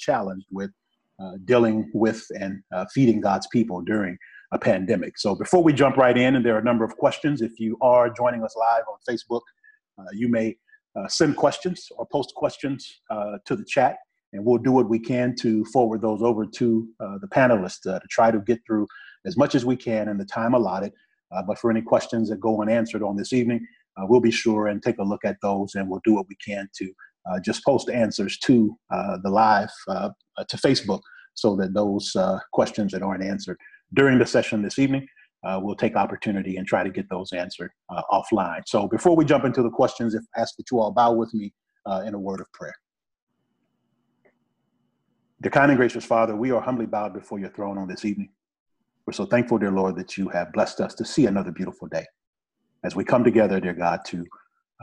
challenged with uh, dealing with and uh, feeding God's people during a pandemic. So before we jump right in, and there are a number of questions, if you are joining us live on Facebook, uh, you may uh, send questions or post questions uh, to the chat, and we'll do what we can to forward those over to the panelists to try to get through as much as we can in the time allotted. but for any questions that go unanswered on this evening, we'll be sure and take a look at those, and we'll do what we can to just post answers to uh, the live uh, to Facebook so that those questions that aren't answered during the session this evening, we'll take opportunity and try to get those answered offline. So before we jump into the questions, if I ask that you all bow with me in a word of prayer. Dear kind and gracious Father, we are humbly bowed before your throne on this evening. We're so thankful, dear Lord, that you have blessed us to see another beautiful day. As we come together, dear God, to uh,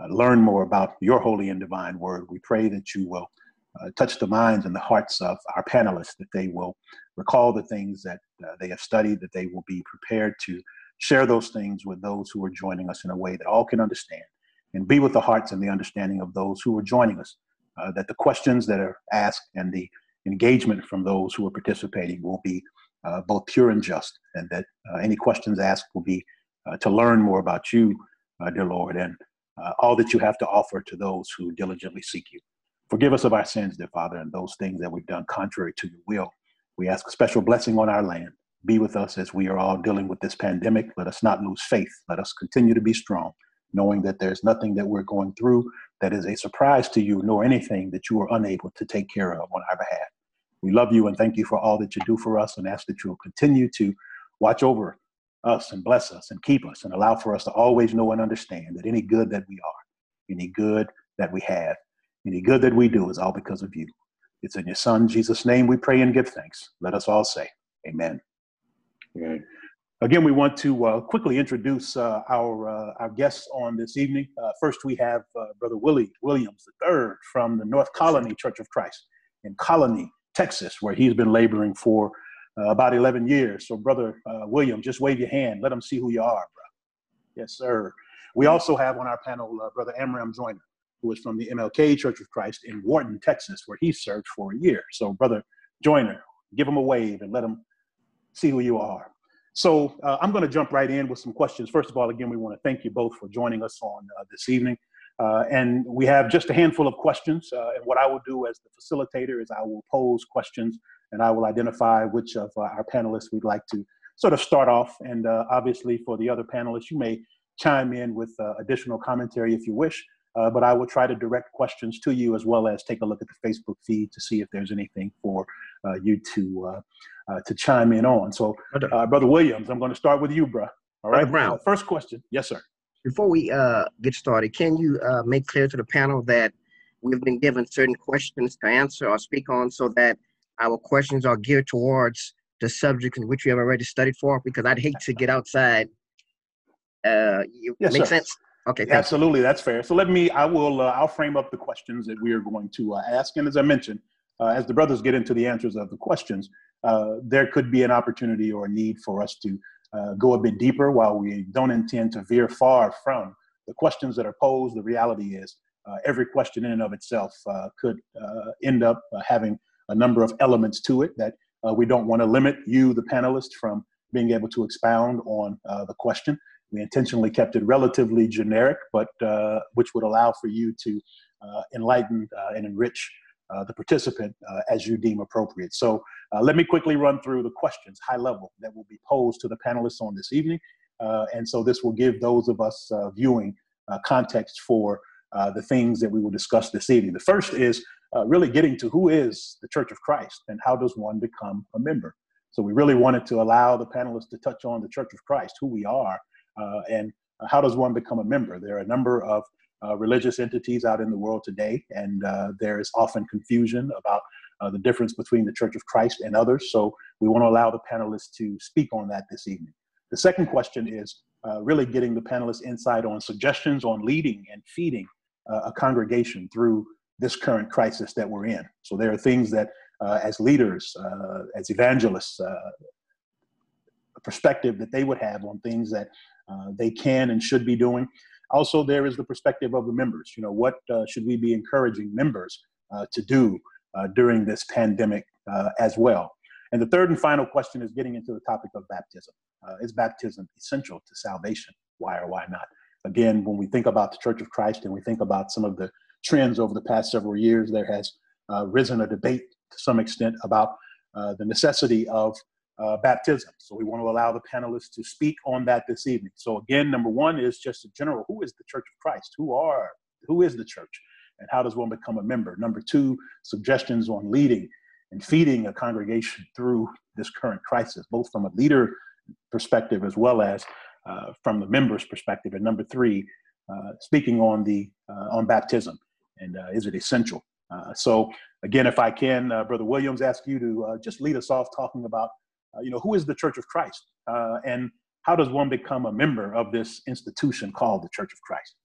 learn more about your holy and divine word. We pray that you will uh, touch the minds and the hearts of our panelists, that they will recall the things that uh, they have studied, that they will be prepared to share those things with those who are joining us in a way that all can understand, and be with the hearts and the understanding of those who are joining us, uh, that the questions that are asked and the engagement from those who are participating will be uh, both pure and just, and that uh, any questions asked will be to learn more about you, dear Lord, and uh, all that you have to offer to those who diligently seek you. Forgive us of our sins, dear Father, and those things that we've done contrary to your will. We ask a special blessing on our land. Be with us as we are all dealing with this pandemic. Let us not lose faith. Let us continue to be strong, knowing that there's nothing that we're going through that is a surprise to you, nor anything that you are unable to take care of on our behalf. We love you and thank you for all that you do for us and ask that you will continue to watch over us and bless us and keep us and allow for us to always know and understand that any good that we are, any good that we have, any good that we do is all because of you. It's in your Son, Jesus' name, we pray and give thanks. Let us all say, Amen. Amen. Again, we want to uh, quickly introduce uh, our uh, our guests on this evening. Uh, first, we have uh, Brother Willie Williams III from the North Colony Church of Christ in Colony, Texas, where he's been laboring for uh, about 11 years. So, Brother uh, William, just wave your hand. Let them see who you are, bro. Yes, sir. We also have on our panel uh, Brother Amram Joyner, who is from the MLK Church of Christ in Wharton, Texas, where he served for a year. So, Brother Joyner, give him a wave and let them see who you are. So, uh, I'm going to jump right in with some questions. First of all, again, we want to thank you both for joining us on uh, this evening. Uh, and we have just a handful of questions. and what I will do as the facilitator is I will pose questions and I will identify which of uh, our panelists we'd like to sort of start off. And uh, obviously, for the other panelists, you may chime in with uh, additional commentary if you wish. Uh, but I will try to direct questions to you as well as take a look at the Facebook feed to see if there's anything for uh, you to uh, to chime in on. So, Brother Williams, I'm going to start with you, bro. All right, Brown. first question, yes, sir. Before we get started, can you make clear to the panel that we've been given certain questions to answer or speak on, so that our questions are geared towards the subject in which you have already studied for because I'd hate to get outside. Uh, you, yes, make sense? Okay, absolutely, you. that's fair. So let me, I will, uh, I'll frame up the questions that we are going to uh, ask, and as I mentioned, uh, as the brothers get into the answers of the questions, uh, there could be an opportunity or a need for us to uh, go a bit deeper. While we don't intend to veer far from the questions that are posed, the reality is every question in and of itself could end up having a number of elements to it that uh, we don't want to limit you, the panelist, from being able to expound on uh, the question. We intentionally kept it relatively generic, but uh, which would allow for you to uh, enlighten uh, and enrich uh, the participant as you deem appropriate. So let me quickly run through the questions, high level, that will be posed to the panelists on this evening. and so this will give those of us viewing context for the things that we will discuss this evening. The first is uh, really getting to who is the Church of Christ and how does one become a member. So we really wanted to allow the panelists to touch on the Church of Christ, who we are, uh, and how does one become a member. There are a number of uh, religious entities out in the world today, and uh, there is often confusion about uh, the difference between the Church of Christ and others. So we want to allow the panelists to speak on that this evening. The second question is uh, really getting the panelists insight on suggestions on leading and feeding a congregation through this current crisis that we're in. So there are things that, uh, as leaders, uh, as evangelists, uh, a perspective that they would have on things that uh, they can and should be doing. Also, there is the perspective of the members. You know, what uh, should we be encouraging members to do during this pandemic as well. And the third and final question is getting into the topic of baptism. Is baptism essential to salvation? Why or why not? Again, when we think about the Church of Christ and we think about some of the trends over the past several years, there has uh, risen a debate to some extent about uh, the necessity of uh, baptism. So we want to allow the panelists to speak on that this evening. So again, number one is just a general: who is the Church of Christ? Who are who is the church, and how does one become a member? Number two, suggestions on leading and feeding a congregation through this current crisis, both from a leader perspective as well as uh, from the members' perspective. And number three, uh, speaking on the uh, on baptism and uh, is it essential? Uh, so again, if I can, uh, Brother Williams, ask you to just lead us off talking about, you know, who is the Church of Christ and how does one become a member of this institution called the Church of Christ?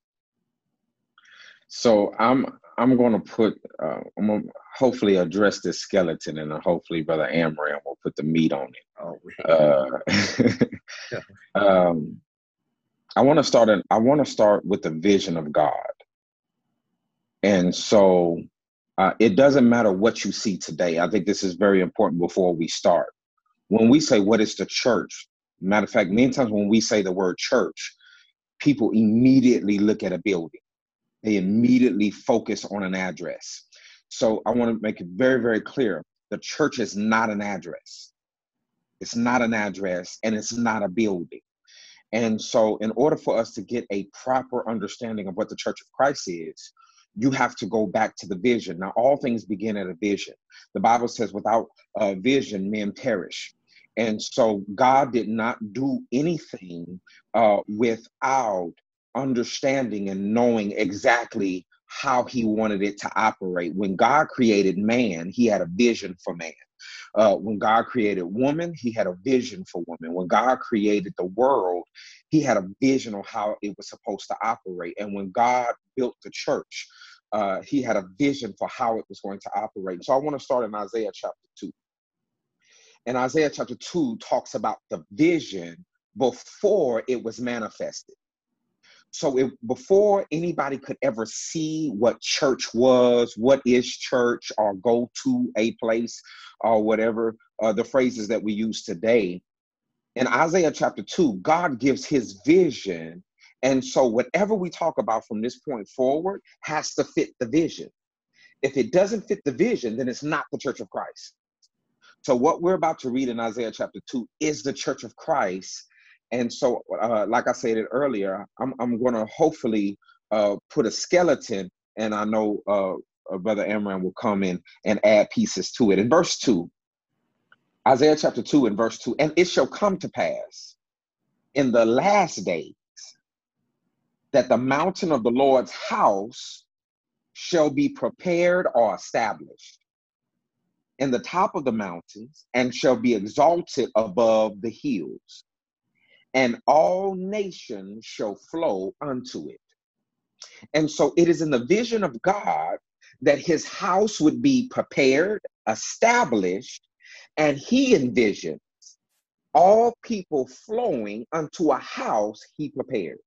So I'm I'm going to put uh, I'm going to hopefully address this skeleton, and hopefully Brother Amram will put the meat on it. Oh, uh, um, I want to start. In, I want to start with the vision of God, and so uh, it doesn't matter what you see today. I think this is very important before we start. When we say what is the church, matter of fact, many times when we say the word church, people immediately look at a building they immediately focus on an address. So I want to make it very, very clear the church is not an address. It's not an address and it's not a building. And so, in order for us to get a proper understanding of what the Church of Christ is, you have to go back to the vision. Now, all things begin at a vision. The Bible says, without a vision, men perish. And so, God did not do anything uh, without understanding and knowing exactly how he wanted it to operate. When God created man, he had a vision for man. Uh, when God created woman, he had a vision for woman. When God created the world, he had a vision on how it was supposed to operate. And when God built the church, uh, he had a vision for how it was going to operate. So I want to start in Isaiah chapter 2. And Isaiah chapter 2 talks about the vision before it was manifested so it, before anybody could ever see what church was what is church or go to a place or whatever uh, the phrases that we use today in isaiah chapter 2 god gives his vision. And so whatever we talk about from this point forward has to fit the vision. If it doesn't fit the vision then it's not the church of christ. So what we're about to read in isaiah chapter 2 is the church of christ. And so, uh, like I said it earlier, I'm, I'm going to hopefully uh, put a skeleton, and I know uh, uh, Brother Amram will come in and add pieces to it. In verse 2, Isaiah chapter 2 and verse 2, and it shall come to pass in the last days that the mountain of the Lord's house shall be prepared or established in the top of the mountains and shall be exalted above the hills and all nations shall flow unto it. And so it is in the vision of God that his house would be prepared, established, and he envisions all people flowing unto a house he prepared.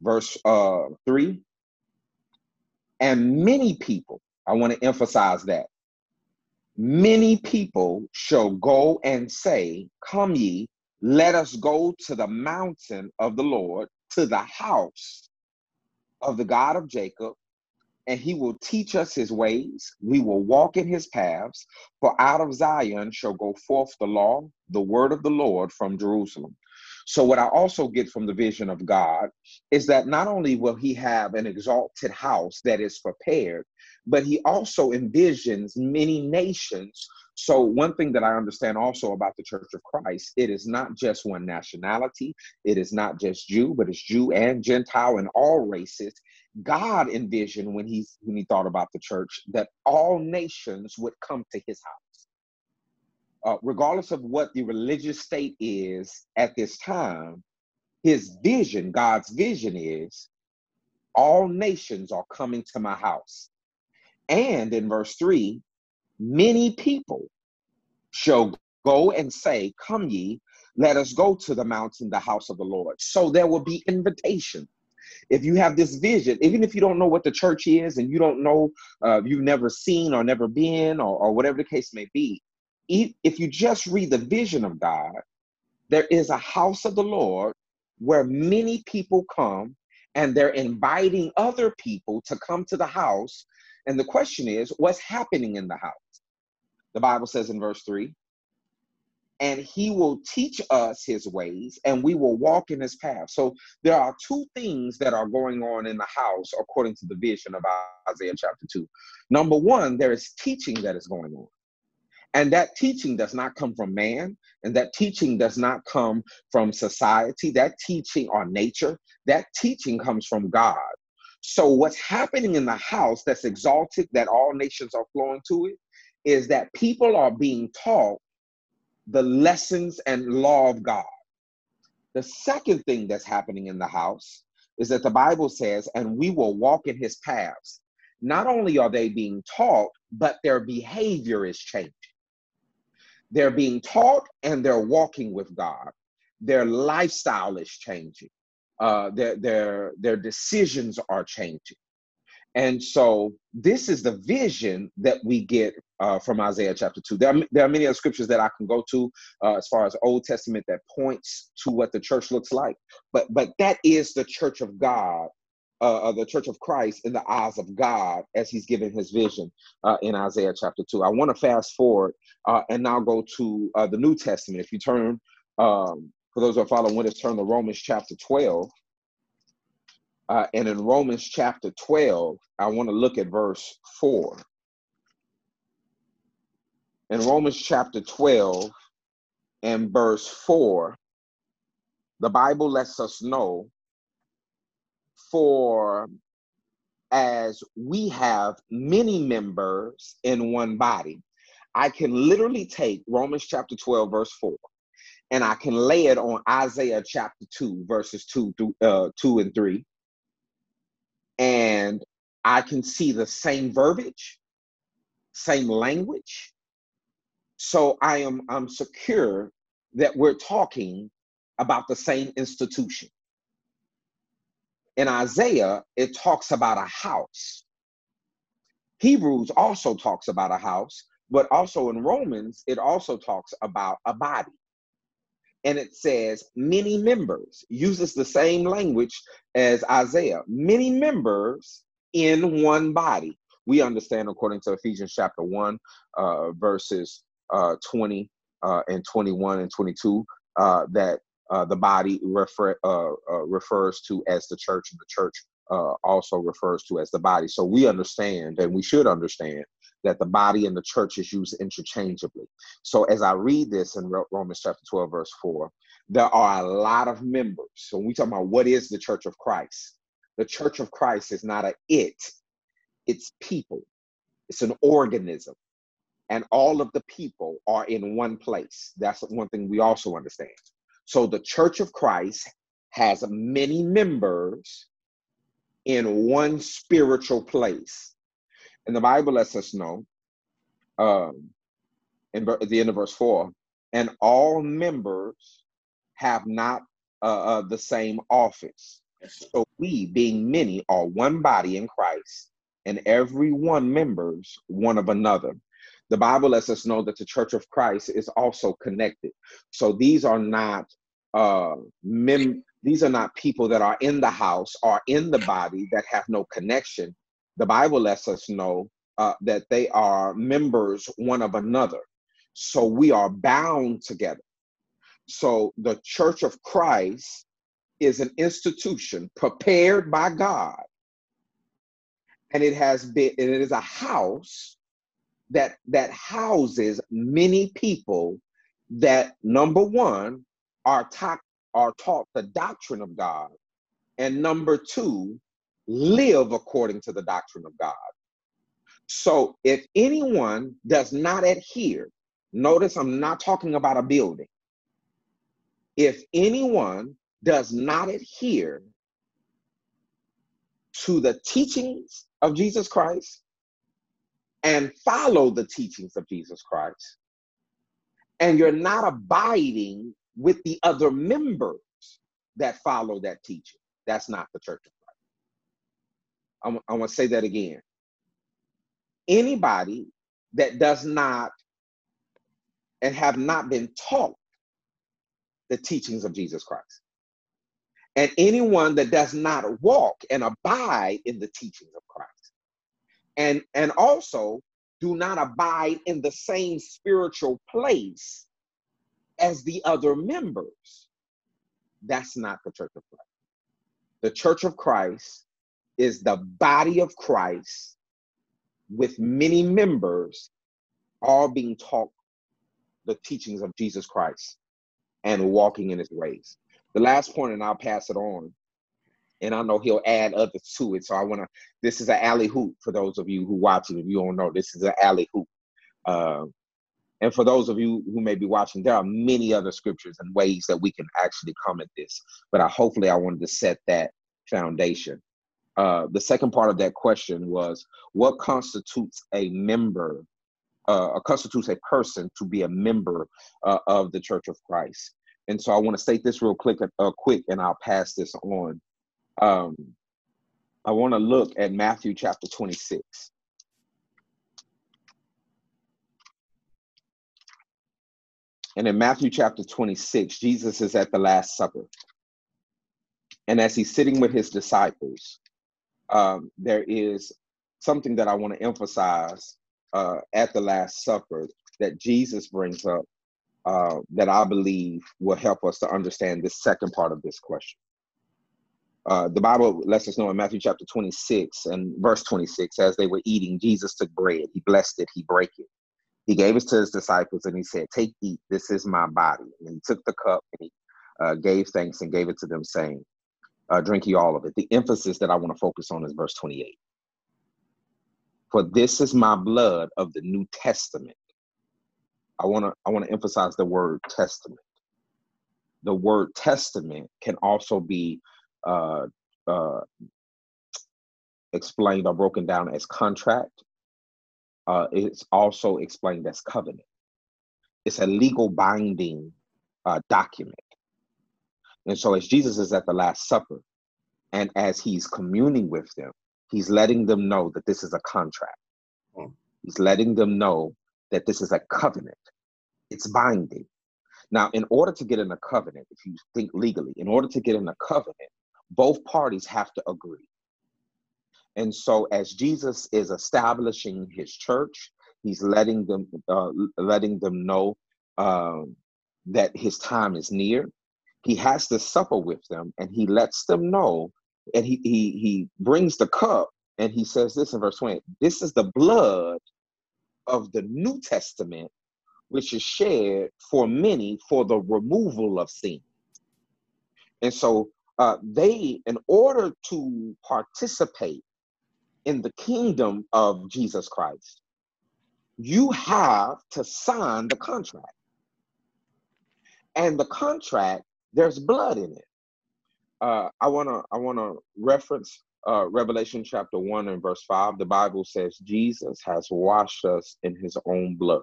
Verse uh, 3 And many people, I want to emphasize that, many people shall go and say, Come ye, let us go to the mountain of the Lord, to the house of the God of Jacob, and he will teach us his ways. We will walk in his paths. For out of Zion shall go forth the law, the word of the Lord from Jerusalem. So, what I also get from the vision of God is that not only will he have an exalted house that is prepared, but he also envisions many nations so, one thing that I understand also about the Church of Christ, it is not just one nationality, it is not just Jew, but it's Jew and Gentile and all races. God envisioned when he when he thought about the church that all nations would come to his house. Uh, regardless of what the religious state is at this time, his vision, God's vision is all nations are coming to my house. And in verse 3, many people shall go and say, Come ye, let us go to the mountain, the house of the Lord. So there will be invitation. if you have this vision, even if you don't know what the church is and you don't know, uh, you've never seen or never been or, or whatever the case may be, if you just read the vision of God, there is a house of the Lord where many people come and they're inviting other people to come to the house. And the question is, what's happening in the house? The Bible says in verse 3 and he will teach us his ways and we will walk in his path. So there are two things that are going on in the house according to the vision of Isaiah chapter 2. Number one, there is teaching that is going on. And that teaching does not come from man, and that teaching does not come from society, that teaching or nature, that teaching comes from God. So, what's happening in the house that's exalted, that all nations are flowing to it, is that people are being taught the lessons and law of God. The second thing that's happening in the house is that the Bible says, and we will walk in his paths. Not only are they being taught, but their behavior is changing. They're being taught and they're walking with God. Their lifestyle is changing. Uh, their, their, their decisions are changing. And so this is the vision that we get uh, from Isaiah chapter 2. There are, there are many other scriptures that I can go to uh, as far as Old Testament that points to what the church looks like. But but that is the church of God, uh, the church of Christ in the eyes of God as he's given his vision uh, in Isaiah chapter 2. I want to fast forward uh, and now go to uh, the New Testament. If you turn, um, for those who are following turn to Romans chapter 12. Uh, and in Romans chapter 12, I want to look at verse 4. In Romans chapter 12 and verse 4, the Bible lets us know for as we have many members in one body, I can literally take Romans chapter 12, verse 4, and I can lay it on Isaiah chapter 2, verses 2 through uh, 2 and 3, and I can see the same verbiage, same language. So I am I'm secure that we're talking about the same institution. In Isaiah, it talks about a house. Hebrews also talks about a house, but also in Romans, it also talks about a body and it says many members, uses the same language as Isaiah, many members in one body. We understand, according to Ephesians chapter 1, uh, verses uh, 20 uh, and 21 and 22, uh, that uh, the body refer, uh, refers to as the church, and the church also refers to as the body. So we understand, and we should understand, that the body and the church is used interchangeably. So as I read this in Romans chapter 12, verse 4, there are a lot of members. So when we talk about what is the church of Christ, the church of Christ is not a it, it's people. It's an organism. And all of the people are in one place. That's one thing we also understand. So the church of Christ has many members in one spiritual place. And the Bible lets us know um, in at the end of verse 4 and all members have not uh, uh, the same office. So we, being many, are one body in Christ, and every one members one of another. The Bible lets us know that the church of Christ is also connected. So these are not uh, mem- these are not people that are in the house or in the body that have no connection the Bible lets us know uh, that they are members one of another. So we are bound together. So the church of Christ is an institution prepared by God. And it has been, and it is a house that that houses many people that number one are taught are taught the doctrine of God, and number two live according to the doctrine of God. So if anyone does not adhere, notice I'm not talking about a building. If anyone does not adhere to the teachings of Jesus Christ and follow the teachings of Jesus Christ, and you're not abiding with the other members that follow that teaching, that's not the church of I want to say that again. Anybody that does not and have not been taught the teachings of Jesus Christ. And anyone that does not walk and abide in the teachings of Christ. And, and also do not abide in the same spiritual place as the other members. That's not the church of Christ. The church of Christ is the body of Christ with many members all being taught the teachings of Jesus Christ and walking in his ways. The last point, and I'll pass it on. And I know he'll add others to it. So I want to, this is an alley oop for those of you who watching. If you don't know, this is an alley oop. Uh, and for those of you who may be watching, there are many other scriptures and ways that we can actually come at this. But I, hopefully, I wanted to set that foundation. Uh, the second part of that question was what constitutes a member, uh, constitutes a person to be a member uh, of the Church of Christ? And so I want to state this real quick, uh, quick, and I'll pass this on. Um, I want to look at Matthew chapter 26. And in Matthew chapter 26, Jesus is at the Last Supper. And as he's sitting with his disciples, um, there is something that I want to emphasize uh, at the Last Supper that Jesus brings up uh, that I believe will help us to understand this second part of this question. Uh, the Bible lets us know in Matthew chapter 26 and verse 26, as they were eating, Jesus took bread, he blessed it, he broke it. He gave it to his disciples and he said, Take, eat, this is my body. And he took the cup and he uh, gave thanks and gave it to them, saying, uh, Drink ye all of it. The emphasis that I want to focus on is verse 28. For this is my blood of the New Testament I want to I want to emphasize the word testament. The word testament can also be uh, uh, explained or broken down as contract. Uh, it's also explained as covenant. It's a legal binding uh, document. And so, as Jesus is at the Last Supper, and as he's communing with them, he's letting them know that this is a contract. Mm. He's letting them know that this is a covenant. It's binding. Now, in order to get in a covenant, if you think legally, in order to get in a covenant, both parties have to agree. And so, as Jesus is establishing his church, he's letting them uh, letting them know um, that his time is near. He has to supper with them, and he lets them know. And he he he brings the cup, and he says this in verse twenty: "This is the blood of the New Testament, which is shed for many for the removal of sin. And so uh, they, in order to participate in the kingdom of Jesus Christ, you have to sign the contract. And the contract, there's blood in it. Uh, I wanna I wanna reference uh, Revelation chapter 1 and verse 5, the Bible says Jesus has washed us in his own blood.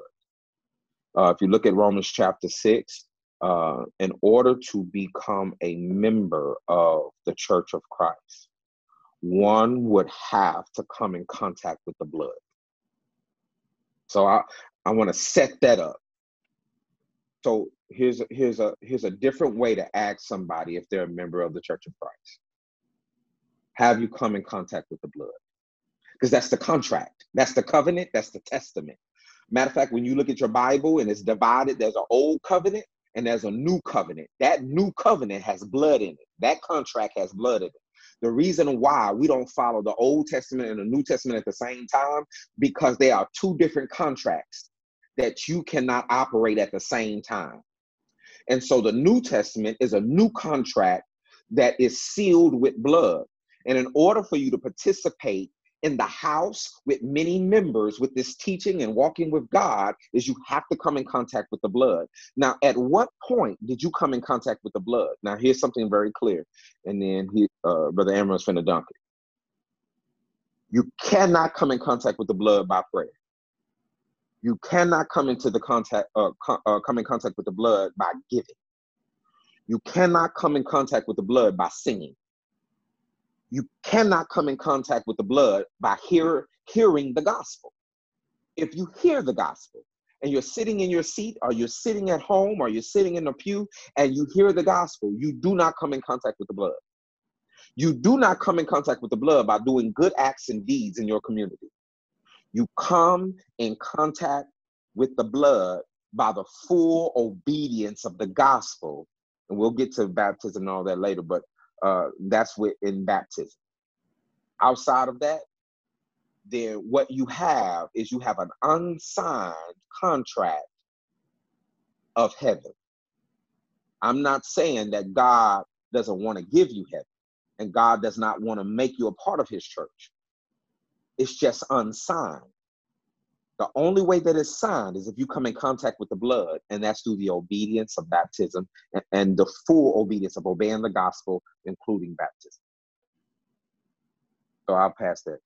Uh, if you look at Romans chapter 6, uh, in order to become a member of the church of Christ, one would have to come in contact with the blood. So I, I want to set that up. So here's a, here's a here's a different way to ask somebody if they're a member of the Church of Christ have you come in contact with the blood. Because that's the contract, that's the covenant, that's the testament. Matter of fact, when you look at your Bible and it's divided, there's an old covenant and there's a new covenant. That new covenant has blood in it. That contract has blood in it. The reason why we don't follow the Old Testament and the New Testament at the same time, because they are two different contracts that you cannot operate at the same time. And so the New Testament is a new contract that is sealed with blood. And in order for you to participate in the house with many members with this teaching and walking with God is you have to come in contact with the blood. Now, at what point did you come in contact with the blood? Now, here's something very clear. And then he, uh, Brother Amram's finna dunk it. You cannot come in contact with the blood by prayer. You cannot come into the contact, uh, co- uh, come in contact with the blood by giving. You cannot come in contact with the blood by singing. You cannot come in contact with the blood by hear, hearing the gospel. If you hear the gospel and you're sitting in your seat, or you're sitting at home, or you're sitting in a pew, and you hear the gospel, you do not come in contact with the blood. You do not come in contact with the blood by doing good acts and deeds in your community. You come in contact with the blood by the full obedience of the gospel. And we'll get to baptism and all that later, but uh, that's in baptism. Outside of that, then what you have is you have an unsigned contract of heaven. I'm not saying that God doesn't want to give you heaven and God does not want to make you a part of his church. It's just unsigned. The only way that it's signed is if you come in contact with the blood, and that's through the obedience of baptism and, and the full obedience of obeying the gospel, including baptism. So I'll pass that,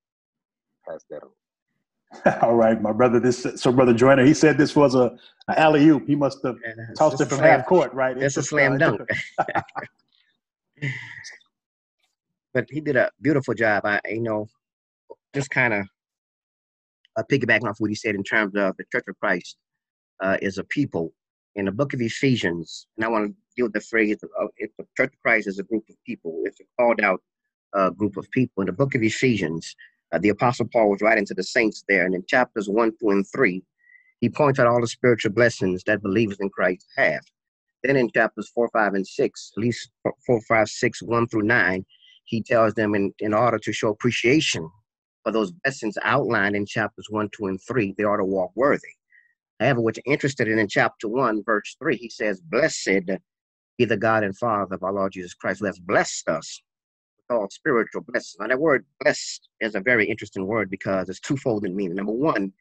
pass that on. All right, my brother. This so brother Joyner. He said this was a, a alley oop. He must have yeah, tossed it from half court, right? It's, a slam dunk. but he did a beautiful job. I, you know, just kind of uh, piggybacking off what he said in terms of the Church of Christ uh, is a people. In the book of Ephesians, and I want to deal with the phrase of if the Church of Christ is a group of people, it's a called out uh, group of people. In the book of Ephesians, uh, the Apostle Paul was writing to the saints there, and in chapters 1, 2, and 3, he points out all the spiritual blessings that believers in Christ have. Then in chapters 4, 5, and 6, at least 4, 5, 6, 1 through 9, he tells them in, in order to show appreciation for those blessings outlined in chapters 1, 2, and 3, they are to walk worthy. However, what you're interested in in chapter 1, verse 3, he says, Blessed be the God and Father of our Lord Jesus Christ, who has blessed us with all spiritual blessings. Now, that word blessed is a very interesting word because it's twofold in meaning. Number one,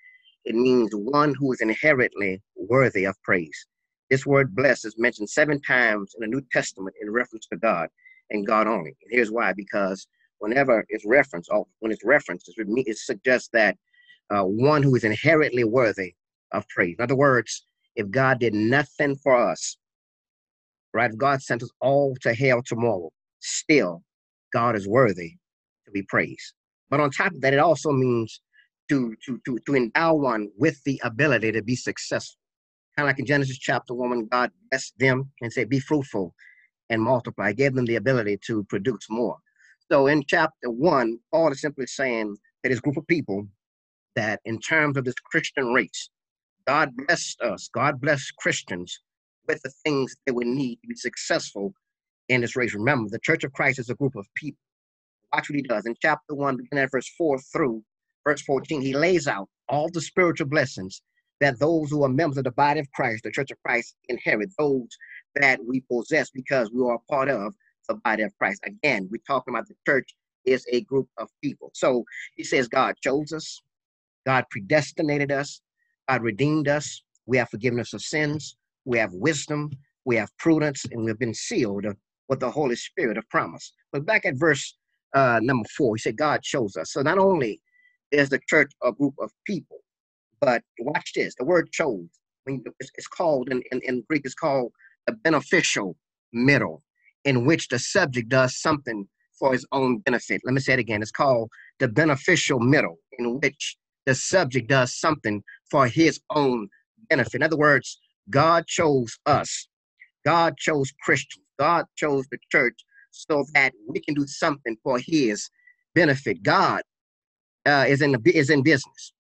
it means one who is inherently worthy of praise. This word blessed is mentioned seven times in the New Testament in reference to God and God only. And here's why because whenever it's referenced, or when it's referenced, it suggests that uh, one who is inherently worthy of praise. In other words, if God did nothing for us, right? If God sent us all to hell tomorrow, still, God is worthy to be praised. But on top of that, it also means to to to to endow one with the ability to be successful. Kind of like in Genesis chapter one, when God blessed them and said, "Be fruitful and multiply," gave them the ability to produce more. So in chapter one, Paul is simply saying that this group of people that in terms of this Christian race, God blessed us, God blessed Christians with the things they would need to be successful in this race. Remember, the Church of Christ is a group of people. Watch what he does. In chapter 1, beginning at verse 4 through verse 14, he lays out all the spiritual blessings that those who are members of the body of Christ, the Church of Christ, inherit, those that we possess because we are part of the body of Christ. Again, we're talking about the church is a group of people. So he says God chose us, God predestinated us, God redeemed us, we have forgiveness of sins, we have wisdom, we have prudence, and we've been sealed with the Holy Spirit of promise. But back at verse uh, number four, he said God chose us. So not only is the church a group of people, but watch this, the word chose, it's called in, in, in Greek, it's called a beneficial middle in which the subject does something for his own benefit. Let me say it again. It's called the beneficial middle, in which the subject does something for his own benefit. In other words, God chose us. God chose Christians. God chose the church so that we can do something for his benefit. God uh, is in the, is in business.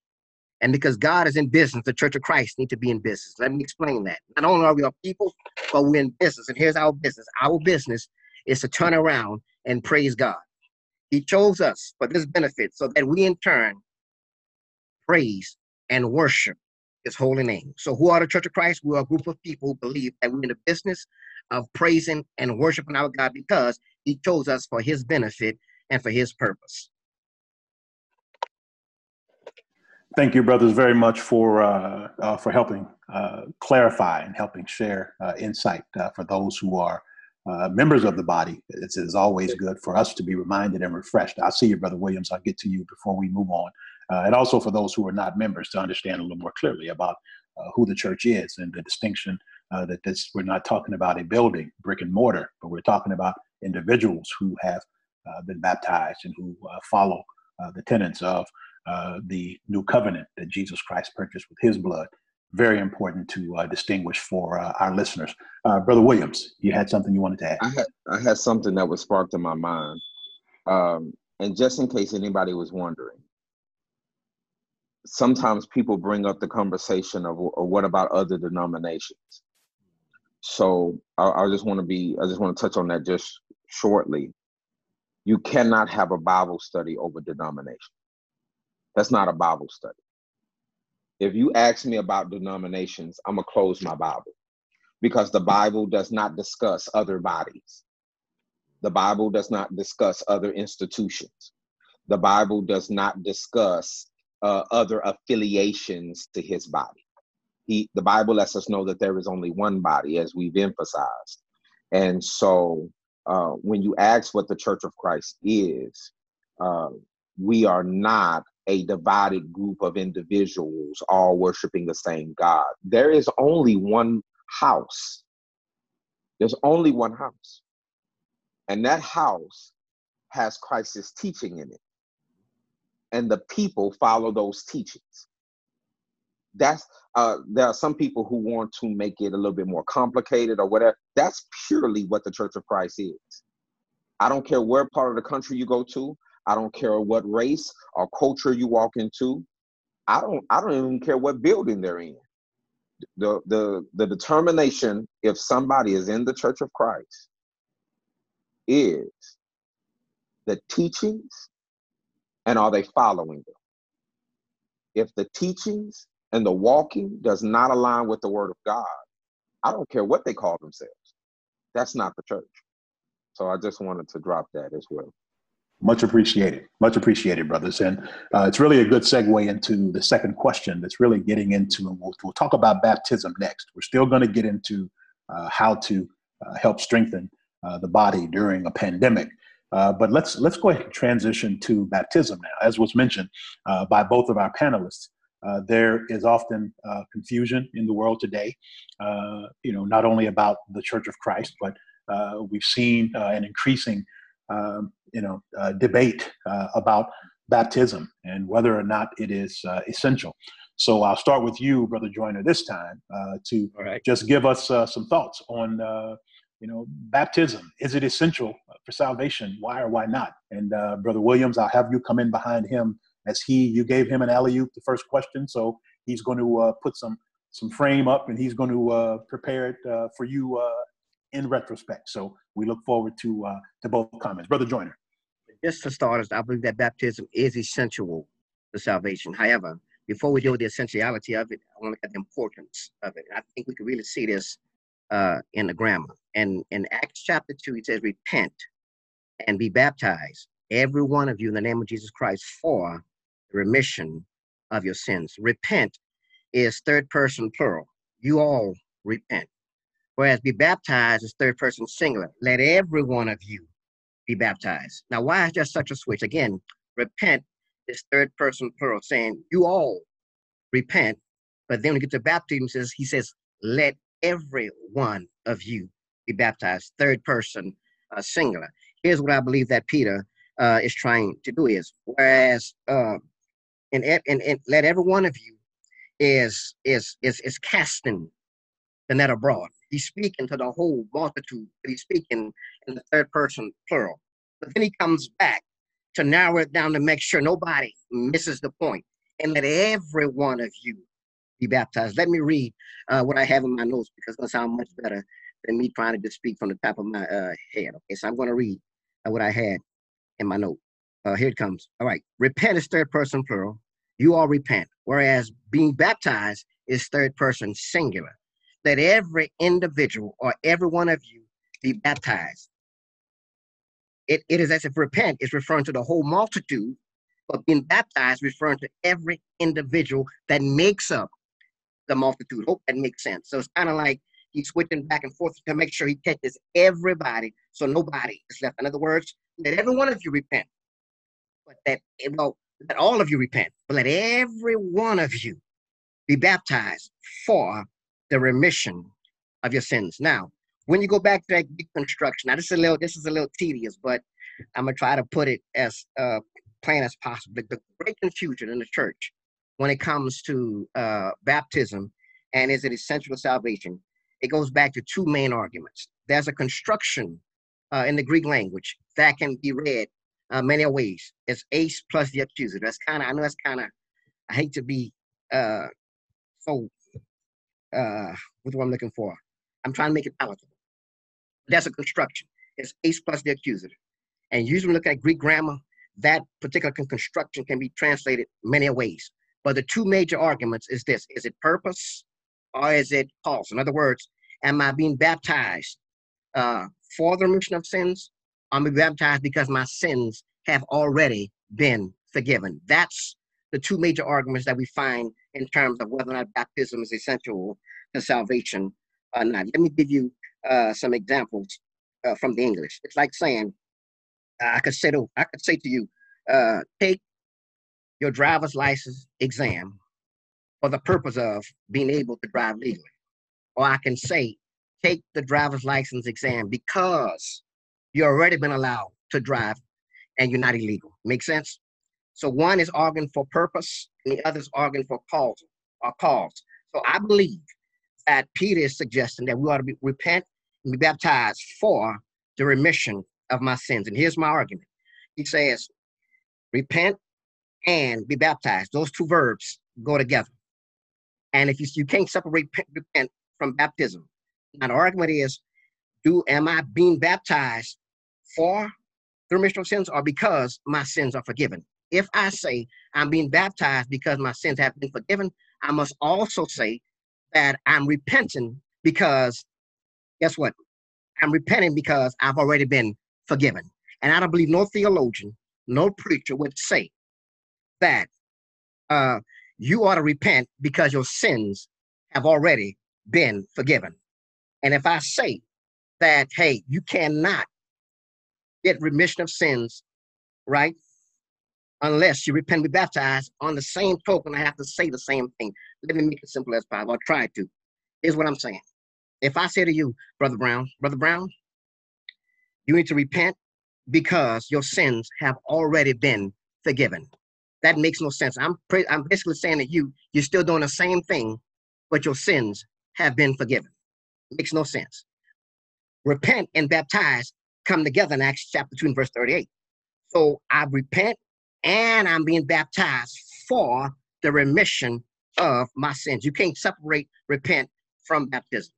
And because God is in business, the Church of Christ need to be in business. Let me explain that. Not only are we a people, but we're in business. And here's our business. Our business is to turn around and praise God. He chose us for this benefit so that we in turn praise and worship his holy name. So who are the Church of Christ? We are a group of people who believe that we're in the business of praising and worshiping our God because he chose us for his benefit and for his purpose. Thank you, brothers, very much for uh, uh, for helping uh, clarify and helping share uh, insight uh, for those who are uh, members of the body. It's, it's, always good for us to be reminded and refreshed. I'll see you, brother Williams. I'll get to you before we move on, and also for those who are not members to understand a little more clearly about who the church is and the distinction that this we're not talking about a building, brick and mortar, but we're talking about individuals who have uh, been baptized and who uh, follow the tenets of Uh, the new covenant that Jesus Christ purchased with his blood. Very important to uh, distinguish for uh, our listeners. Brother Williams, you had something you wanted to add? I had, I had something that was sparked in my mind. Um, and just in case anybody was wondering, sometimes people bring up the conversation of, of what about other denominations? So I, I just want to be, I just want to touch on that just shortly. You cannot have a Bible study over denomination. That's not a Bible study. If you ask me about denominations, I'm going to close my Bible because the Bible does not discuss other bodies. The Bible does not discuss other institutions. The Bible does not discuss uh, other affiliations to his body. He, the Bible lets us know that there is only one body, as we've emphasized. And so, uh, when you ask what the Church of Christ is, uh, we are not a divided group of individuals all worshiping the same God. There is only one house. There's only one house. And that house has Christ's teaching in it and the people follow those teachings. That's uh, there are some people who want to make it a little bit more complicated or whatever. That's purely what the Church of Christ is. I don't care where part of the country you go to. I don't care what race or culture you walk into. I don't I don't even care what building they're in. The the the determination if somebody is in the Church of Christ is the teachings and are they following them? If the teachings and the walking does not align with the word of God, I don't care what they call themselves. That's not the church. So I just wanted to drop that as well. Much appreciated. Much appreciated, brothers. And uh, it's really a good segue into the second question that's really getting into, and we'll, we'll talk about baptism next. We're still going to get into uh, how to uh, help strengthen uh, the body during a pandemic. Uh, but let's let's go ahead and transition to baptism now. As was mentioned uh, by both of our panelists, there is often confusion in the world today. You know, not only about the Church of Christ, but we've seen an increasing um, you know debate about baptism and whether or not it is essential. So I'll start with you, Brother Joyner, this time to right. just give us some thoughts on you know, baptism, is it essential for salvation? Why or why not? And uh, Brother Williams, I'll have you come in behind him as he, you gave him an alley oop the first question. So he's going to uh, put some, some frame up and he's going to uh, prepare it uh, for you uh, in retrospect. So we look forward to, uh, to both comments. Brother Joyner. Just for starters, I believe that baptism is essential to salvation. However, before we deal with the essentiality of it, I want to look at the importance of it. I think we can really see this uh, in the grammar. And in Acts chapter 2, it says, Repent and be baptized, every one of you, in the name of Jesus Christ, for the remission of your sins. Repent is third person plural. You all repent. Whereas be baptized is third person singular. Let every one of you be baptized. Now, why is there such a switch? Again, repent is third person plural, saying you all repent. But then when we get to baptism, says he says, let every one of you be baptized, third person uh, singular. Here's what I believe that Peter uh, is trying to do is, whereas uh, in, in, in let every one of you is is is is casting the net abroad. He's speaking to the whole multitude, but he's speaking in the third person plural. But then he comes back to narrow it down to make sure nobody misses the point, and let every one of you be baptized. Let me read uh, what I have in my notes because it's going to sound much better than me trying to just speak from the top of my uh, head. Okay, so I'm going to read uh, what I had in my note. Uh, here it comes. All right. Repent is third person plural. You all repent. Whereas being baptized is third person singular. Let every individual or every one of you be baptized. It, it is as if repent is referring to the whole multitude, but being baptized referring to every individual that makes up the multitude. Hope that makes sense. So it's kind of like he's switching back and forth to make sure he catches everybody so nobody is left. In other words, let every one of you repent. But that, well, let all of you repent, but let every one of you be baptized for the remission of your sins. Now, when you go back to that deconstruction, now this is a little, this is a little tedious, but I'm gonna try to put it as uh, plain as possible. The, great confusion in the church when it comes to uh, baptism and is it essential to salvation? It goes back to two main arguments. There's a construction uh, in the Greek language that can be read uh, many ways. It's eis plus the accuser. That's kind of, I know that's kind of, I hate to be uh, so, uh, what's what I'm looking for? I'm trying to make it palatable. That's a construction. It's eis plus the accusative. And usually when look at Greek grammar, that particular construction can be translated many ways. But the two major arguments is this, is it purpose or is it cause? In other words, am I being baptized uh, for the remission of sins? I'm being baptized because my sins have already been forgiven. That's the two major arguments that we find in terms of whether or not baptism is essential to salvation or not. Let me give you uh, some examples uh, from the English. It's like saying, I could say to, I could say to you, uh, take your driver's license exam for the purpose of being able to drive legally. Or I can say, take the driver's license exam because you've already been allowed to drive and you're not illegal. Make sense? So one is arguing for purpose, and the other is arguing for cause or cause. So I believe that Peter is suggesting that we ought to be, repent and be baptized for the remission of my sins. And here's my argument. He says, repent and be baptized. Those two verbs go together. And if you, you can't separate repent from baptism, the argument is, do am I being baptized for the remission of sins or because my sins are forgiven? If I say I'm being baptized because my sins have been forgiven, I must also say that I'm repenting because guess what? I'm repenting because I've already been forgiven. And I don't believe no theologian, no preacher would say that uh, you ought to repent because your sins have already been forgiven. And if I say that, hey, you cannot get remission of sins, right? Unless you repent and be baptized, on the same token, I have to say the same thing. Let me make it simple as possible. I'll try to. Here's what I'm saying. If I say to you, Brother Brown, Brother Brown, you need to repent because your sins have already been forgiven. That makes no sense. I'm pre- I'm basically saying that you you're still doing the same thing, but your sins have been forgiven. Makes no sense. Repent and baptize come together in Acts chapter 2 and verse 38. So I repent and I'm being baptized for the remission of my sins. You can't separate repent from baptism.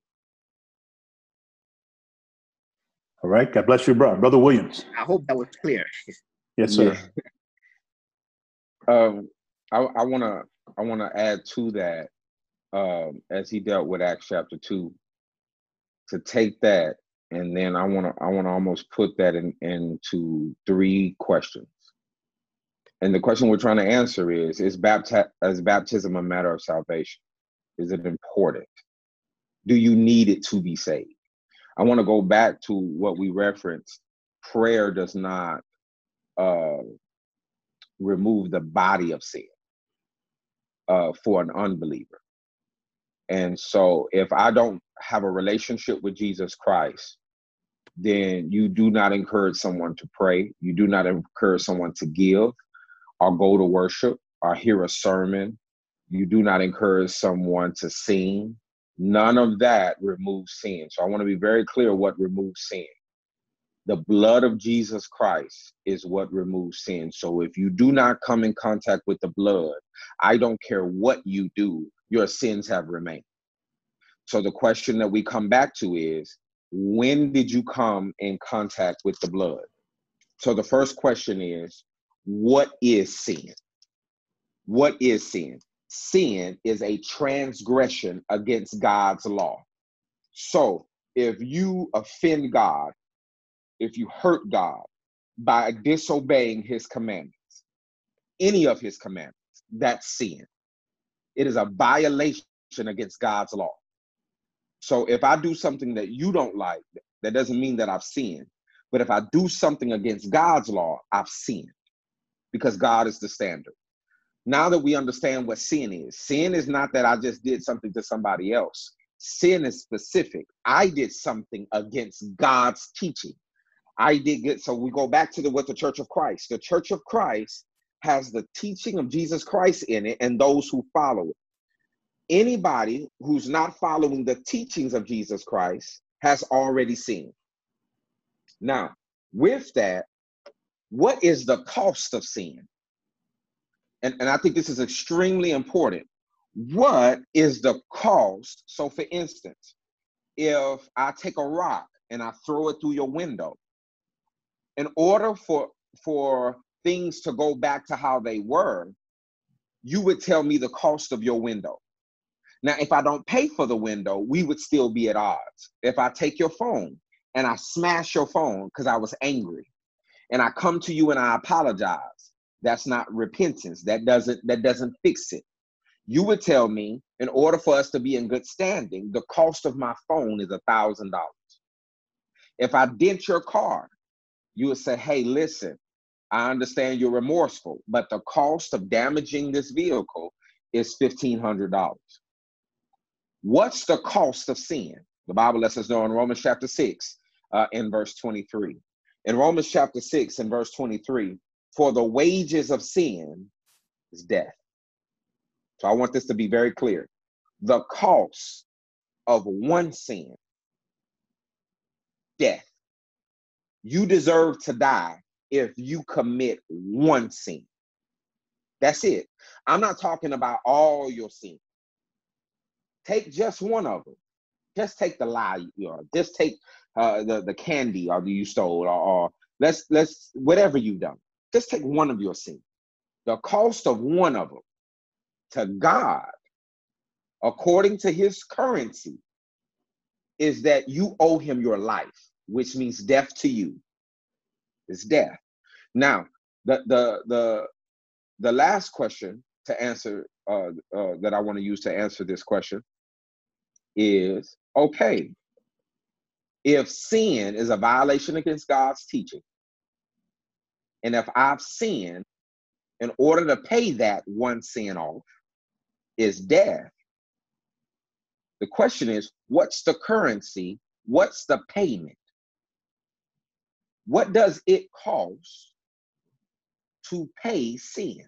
All right. God bless you, brother. Brother Williams. I hope that was clear. Yes, sir. Yeah. um, I, I wanna I wanna add to that um, as he dealt with Acts chapter two, to take that and then I wanna I wanna almost put that in into three questions. And the question we're trying to answer is: Is bapti- is baptism a matter of salvation? Is it important? Do you need it to be saved? I want to go back to what we referenced. Prayer does not uh, remove the body of sin uh, for an unbeliever. And so, if I don't have a relationship with Jesus Christ, then you do not encourage someone to pray. You do not encourage someone to give or go to worship or hear a sermon. You do not encourage someone to sing. None of that removes sin. So I want to be very clear what removes sin. The blood of Jesus Christ is what removes sin. So if you do not come in contact with the blood, I don't care what you do, your sins have remained. So the question that we come back to is when did you come in contact with the blood? So the first question is what is sin? What is sin? sin is a transgression against God's law. So if you offend God, if you hurt God by disobeying his commandments, any of his commandments, that's sin. It is a violation against God's law. So if I do something that you don't like, that doesn't mean that I've sinned. But if I do something against God's law, I've sinned because God is the standard now that we understand what sin is, sin is not that I just did something to somebody else. Sin is specific. I did something against God's teaching. I did get so we go back to the what the Church of Christ. The Church of Christ has the teaching of Jesus Christ in it and those who follow it. Anybody who's not following the teachings of Jesus Christ has already seen. Now, with that, what is the cost of sin? And, and I think this is extremely important. What is the cost? So, for instance, if I take a rock and I throw it through your window, in order for for things to go back to how they were, you would tell me the cost of your window. Now, if I don't pay for the window, we would still be at odds. If I take your phone and I smash your phone because I was angry, and I come to you and I apologize, that's not repentance. That doesn't that doesn't fix it. You would tell me, in order for us to be in good standing, the cost of my phone is a thousand dollars. If I dent your car you would say, hey, listen, I understand you're remorseful, but the cost of damaging this vehicle is $1,500. What's the cost of sin? The Bible lets us know in Romans chapter 6, uh, in verse 23. In Romans chapter 6, and verse 23, for the wages of sin is death. So I want this to be very clear. The cost of one sin, death. You deserve to die if you commit one sin. That's it. I'm not talking about all your sins. Take just one of them. Just take the lie, you just take uh, the the candy or you stole, or, or let's let's whatever you've done. Just take one of your sins. The cost of one of them to God, according to His currency, is that you owe Him your life which means death to you, It's death. Now, the the the the last question to answer uh, uh, that I want to use to answer this question is okay. If sin is a violation against God's teaching, and if I've sinned, in order to pay that one sin off is death. The question is, what's the currency? What's the payment? What does it cost to pay sin?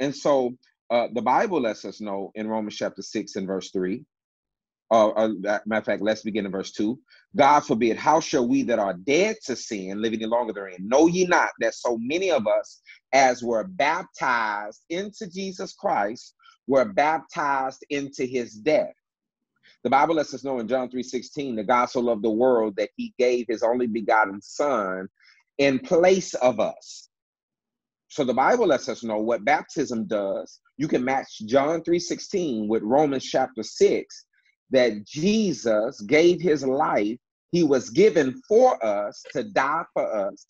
And so uh, the Bible lets us know in Romans chapter 6 and verse 3. Uh, uh, matter of fact, let's begin in verse 2. God forbid, how shall we that are dead to sin, live any longer therein? Know ye not that so many of us, as were baptized into Jesus Christ, were baptized into his death? The Bible lets us know in John 3:16, the God so loved the world that he gave his only begotten son in place of us. So the Bible lets us know what baptism does. You can match John 3:16 with Romans chapter 6 that Jesus gave his life, he was given for us to die for us.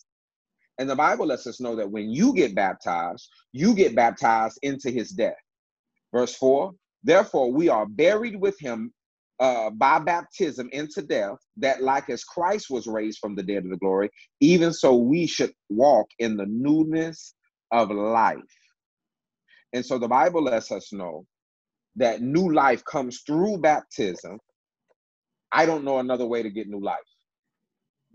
And the Bible lets us know that when you get baptized, you get baptized into his death. Verse 4 Therefore, we are buried with him uh, by baptism into death, that like as Christ was raised from the dead of the glory, even so we should walk in the newness of life. And so the Bible lets us know that new life comes through baptism. I don't know another way to get new life.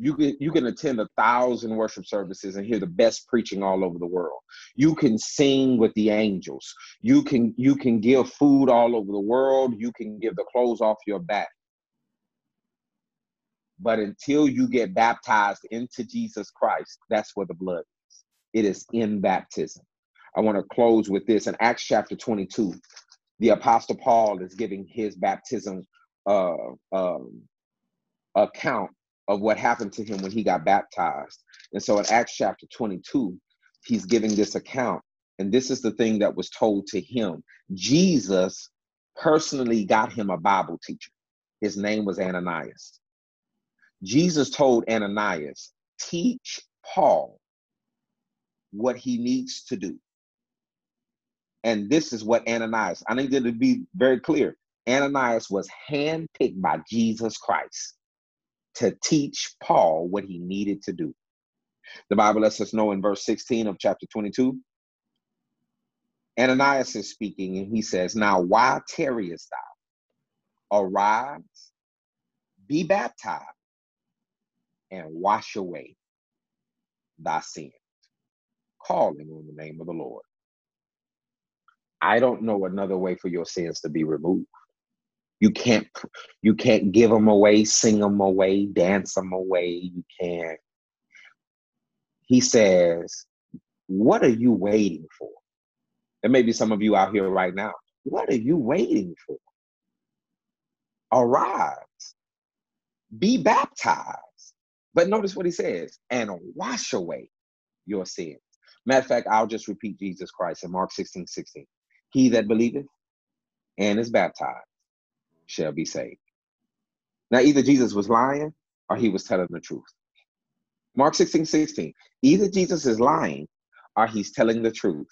You can you can attend a thousand worship services and hear the best preaching all over the world. You can sing with the angels. You can you can give food all over the world. You can give the clothes off your back. But until you get baptized into jesus christ that's where the blood is. It is in baptism. I want to close with this in acts chapter 22 the apostle paul is giving his baptism uh, um, account of what happened to him when he got baptized. And so in Acts chapter 22, he's giving this account. And this is the thing that was told to him. Jesus personally got him a Bible teacher. His name was Ananias. Jesus told Ananias, teach Paul what he needs to do. And this is what Ananias, I need to be very clear. Ananias was handpicked by Jesus Christ to teach Paul what he needed to do. The Bible lets us know in verse 16 of chapter 22. Ananias is speaking, and he says, Now why tarriest thou? Arise, be baptized, and wash away thy sins, calling on the name of the Lord. I don't know another way for your sins to be removed. You can't you can't give them away, sing them away, dance them away. You can't. He says, "What are you waiting for?" There may be some of you out here right now. What are you waiting for? Arise, be baptized. But notice what he says, and wash away your sins. Matter of fact, I'll just repeat Jesus Christ in Mark 16, 16. He that believeth and is baptized shall be saved. Now, either Jesus was lying or he was telling the truth. Mark 16, 16. Either Jesus is lying or he's telling the truth.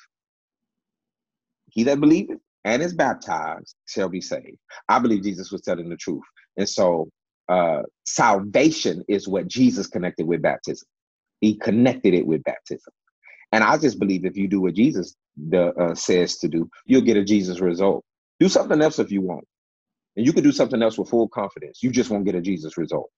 He that believeth and is baptized shall be saved. I believe Jesus was telling the truth. And so uh, salvation is what Jesus connected with baptism. He connected it with baptism. And I just believe if you do what Jesus the, uh, says to do, you'll get a Jesus result. Do something else if you want. And you can do something else with full confidence. You just won't get a Jesus result.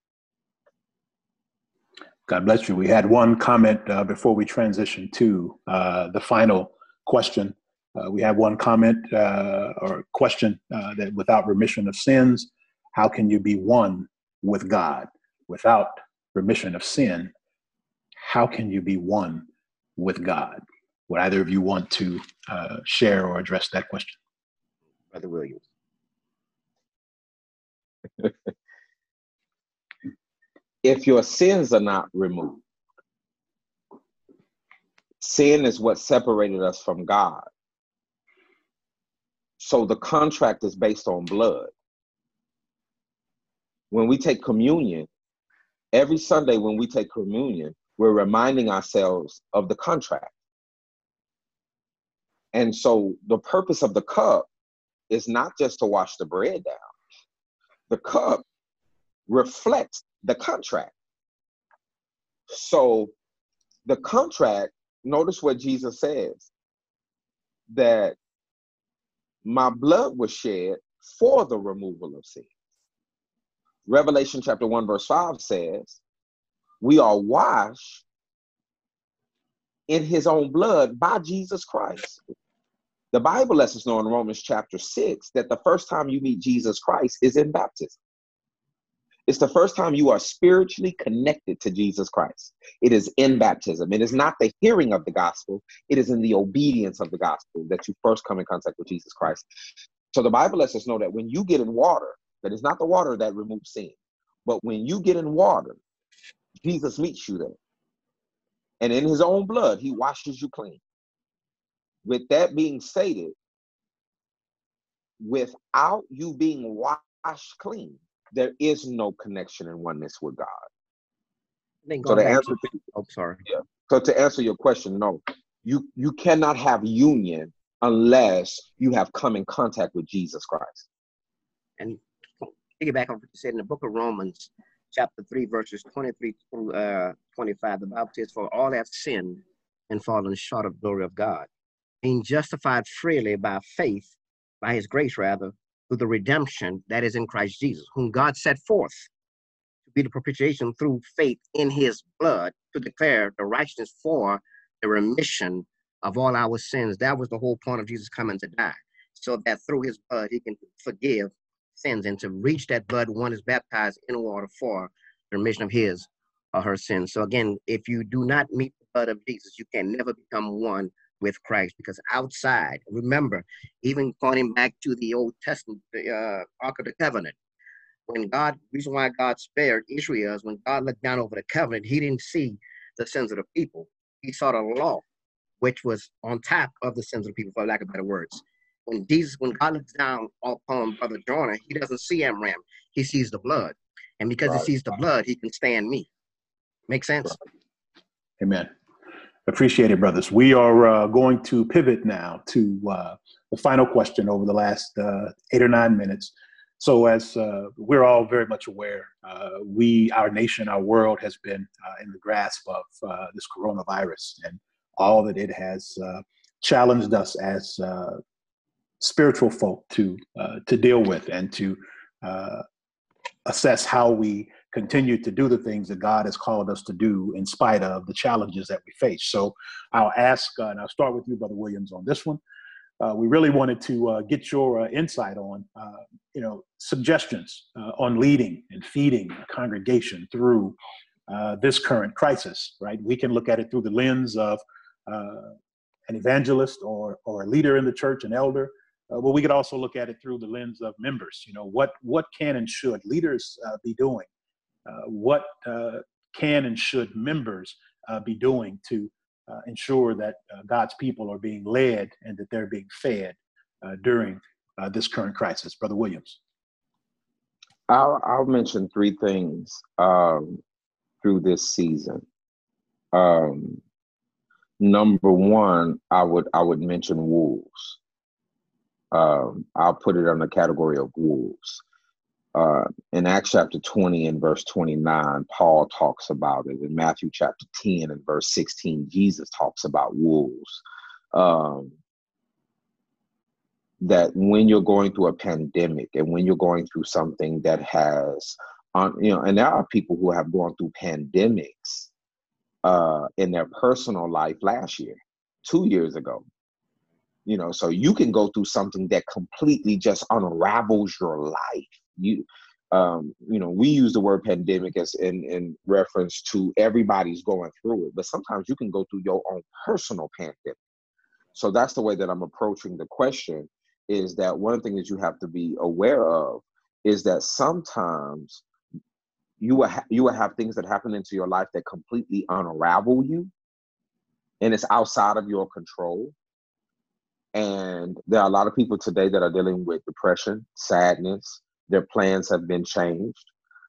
God bless you. We had one comment uh, before we transition to uh, the final question. Uh, we have one comment uh, or question uh, that without remission of sins, how can you be one with God? Without remission of sin, how can you be one with God? Would either of you want to uh, share or address that question? Brother Williams. if your sins are not removed, sin is what separated us from God. So the contract is based on blood. When we take communion, every Sunday when we take communion, we're reminding ourselves of the contract. And so the purpose of the cup is not just to wash the bread down. The cup reflects the contract. So the contract, notice what Jesus says that my blood was shed for the removal of sin. Revelation chapter 1, verse 5 says, We are washed in his own blood by Jesus Christ. The Bible lets us know in Romans chapter 6 that the first time you meet Jesus Christ is in baptism. It's the first time you are spiritually connected to Jesus Christ. It is in baptism. It is not the hearing of the gospel, it is in the obedience of the gospel that you first come in contact with Jesus Christ. So the Bible lets us know that when you get in water, that is not the water that removes sin. But when you get in water, Jesus meets you there. And in his own blood, he washes you clean. With that being stated, without you being washed clean, there is no connection and oneness with God. So to answer, to, oh, sorry. Yeah. So to answer your question, no, you you cannot have union unless you have come in contact with Jesus Christ. And piggyback on what you said in the book of Romans, chapter 3, verses 23 through uh, 25, the Bible says, For all have sinned and fallen short of glory of God, being justified freely by faith, by his grace rather, through the redemption that is in Christ Jesus, whom God set forth to be the propitiation through faith in his blood to declare the righteousness for the remission of all our sins. That was the whole point of Jesus coming to die, so that through his blood he can forgive sins. And to reach that blood, one is baptized in water for the remission of his or her sins. So again, if you do not meet the blood of Jesus, you can never become one with Christ because outside, remember, even pointing back to the Old Testament, the uh, Ark of the Covenant, when God, reason why God spared Israel is when God looked down over the covenant, he didn't see the sins of the people. He saw the law, which was on top of the sins of the people, for lack of better words when Jesus, when God looks down upon Brother Jonah, he doesn't see Amram, he sees the blood. And because right. he sees the blood, he can stand me. Make sense? Amen. Appreciate it, brothers. We are uh, going to pivot now to uh, the final question over the last uh, eight or nine minutes. So, as uh, we're all very much aware, uh, we, our nation, our world has been uh, in the grasp of this coronavirus and all that it has challenged us as spiritual folk to uh, to deal with and to uh, assess how we continue to do the things that God has called us to do in spite of the challenges that we face. So I'll ask, uh, and I'll start with you, Brother Williams, on this one. Uh, we really wanted to uh, get your uh, insight on, you know, suggestions on leading and feeding a congregation through this current crisis. Right? We can look at it through the lens of an evangelist or or a leader in the church, an elder. But we could also look at it through the lens of members. You know, what what can and should leaders be doing uh, what uh, can and should members uh, be doing to ensure that God's people are being led and that they're being fed during this current crisis? Brother Williams. I'll, I'll mention three things um, through this season. Um, number one, I would I would mention wolves. Um, I'll put it on the category of wolves uh, in Acts chapter 20 and verse 29, Paul talks about it. In Matthew chapter 10 and verse 16, Jesus talks about wolves. Um, that when you're going through a pandemic and when you're going through something that has, um, you know, and there are people who have gone through pandemics uh, in their personal life last year, two years ago. You know, so you can go through something that completely just unravels your life you um, you know, we use the word pandemic as in, in reference to everybody's going through it, but sometimes you can go through your own personal pandemic. So that's the way that I'm approaching the question is that one thing that you have to be aware of is that sometimes you will, ha- you will have things that happen into your life that completely unravel you and it's outside of your control. And there are a lot of people today that are dealing with depression, sadness, their plans have been changed.